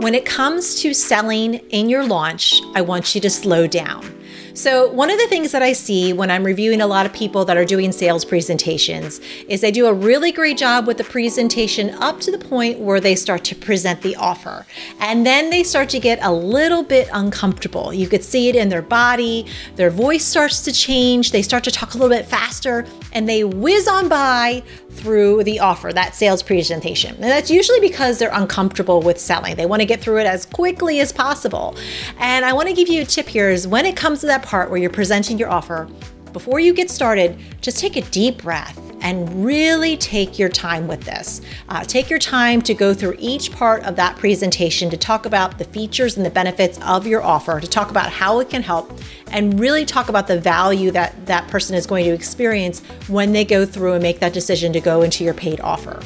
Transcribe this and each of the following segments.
When it comes to selling in your launch, I want you to slow down. So, one of the things that I see when I'm reviewing a lot of people that are doing sales presentations is they do a really great job with the presentation up to the point where they start to present the offer. And then they start to get a little bit uncomfortable. You could see it in their body, their voice starts to change, they start to talk a little bit faster, and they whiz on by through the offer, that sales presentation. And that's usually because they're uncomfortable with selling. They want to get through it as quickly as possible. And I want to give you a tip here is when it comes to that part where you're presenting your offer, before you get started, just take a deep breath and really take your time with this. Uh, take your time to go through each part of that presentation to talk about the features and the benefits of your offer, to talk about how it can help, and really talk about the value that that person is going to experience when they go through and make that decision to go into your paid offer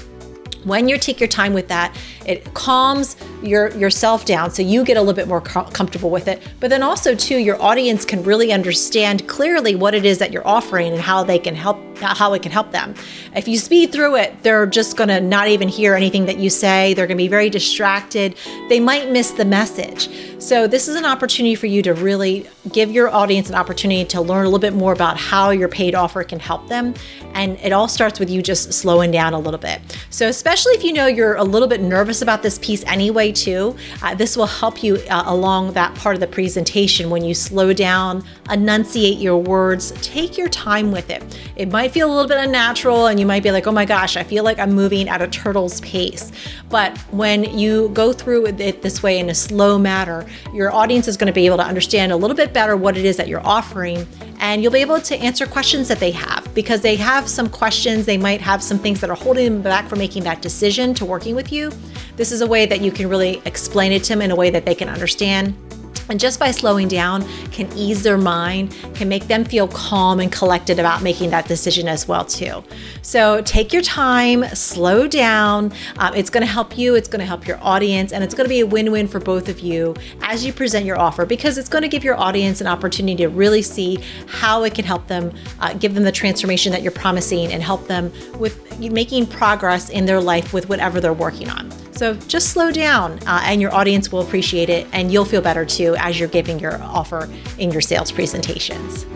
when you take your time with that it calms your yourself down so you get a little bit more co- comfortable with it. But then also too your audience can really understand clearly what it is that you're offering and how they can help how it can help them. If you speed through it they're just going to not even hear anything that you say. They're going to be very distracted. They might miss the message. So this is an opportunity for you to really give your audience an opportunity to learn a little bit more about how your paid offer can help them. And it all starts with you just slowing down a little bit. So especially if you know you're a little bit nervous about this piece anyway, too. Uh, this will help you uh, along that part of the presentation. When you slow down, enunciate your words, take your time with it. It might feel a little bit unnatural and you might be like, oh my gosh, I feel like I'm moving at a turtle's pace. But when you go through it this way in a slow manner, your audience is going to be able to understand a little bit better what it is that you're offering and you'll be able to answer questions that they have because they have some questions. They might have some things that are holding them back from making that decision to working with you. This is a way that you can really explain it to them in a way that they can understand. And just by slowing down can ease their mind, can make them feel calm and collected about making that decision as well too. So take your time, slow down. Um, it's going to help you, it's going to help your audience, and it's going to be a win-win for both of you as you present your offer because it's going to give your audience an opportunity to really see how it can help them, uh, give them the transformation that you're promising, and help them with making progress in their life with whatever they're working on. So just slow down, uh, and your audience will appreciate it, and you'll feel better too as you're giving your offer in your sales presentations.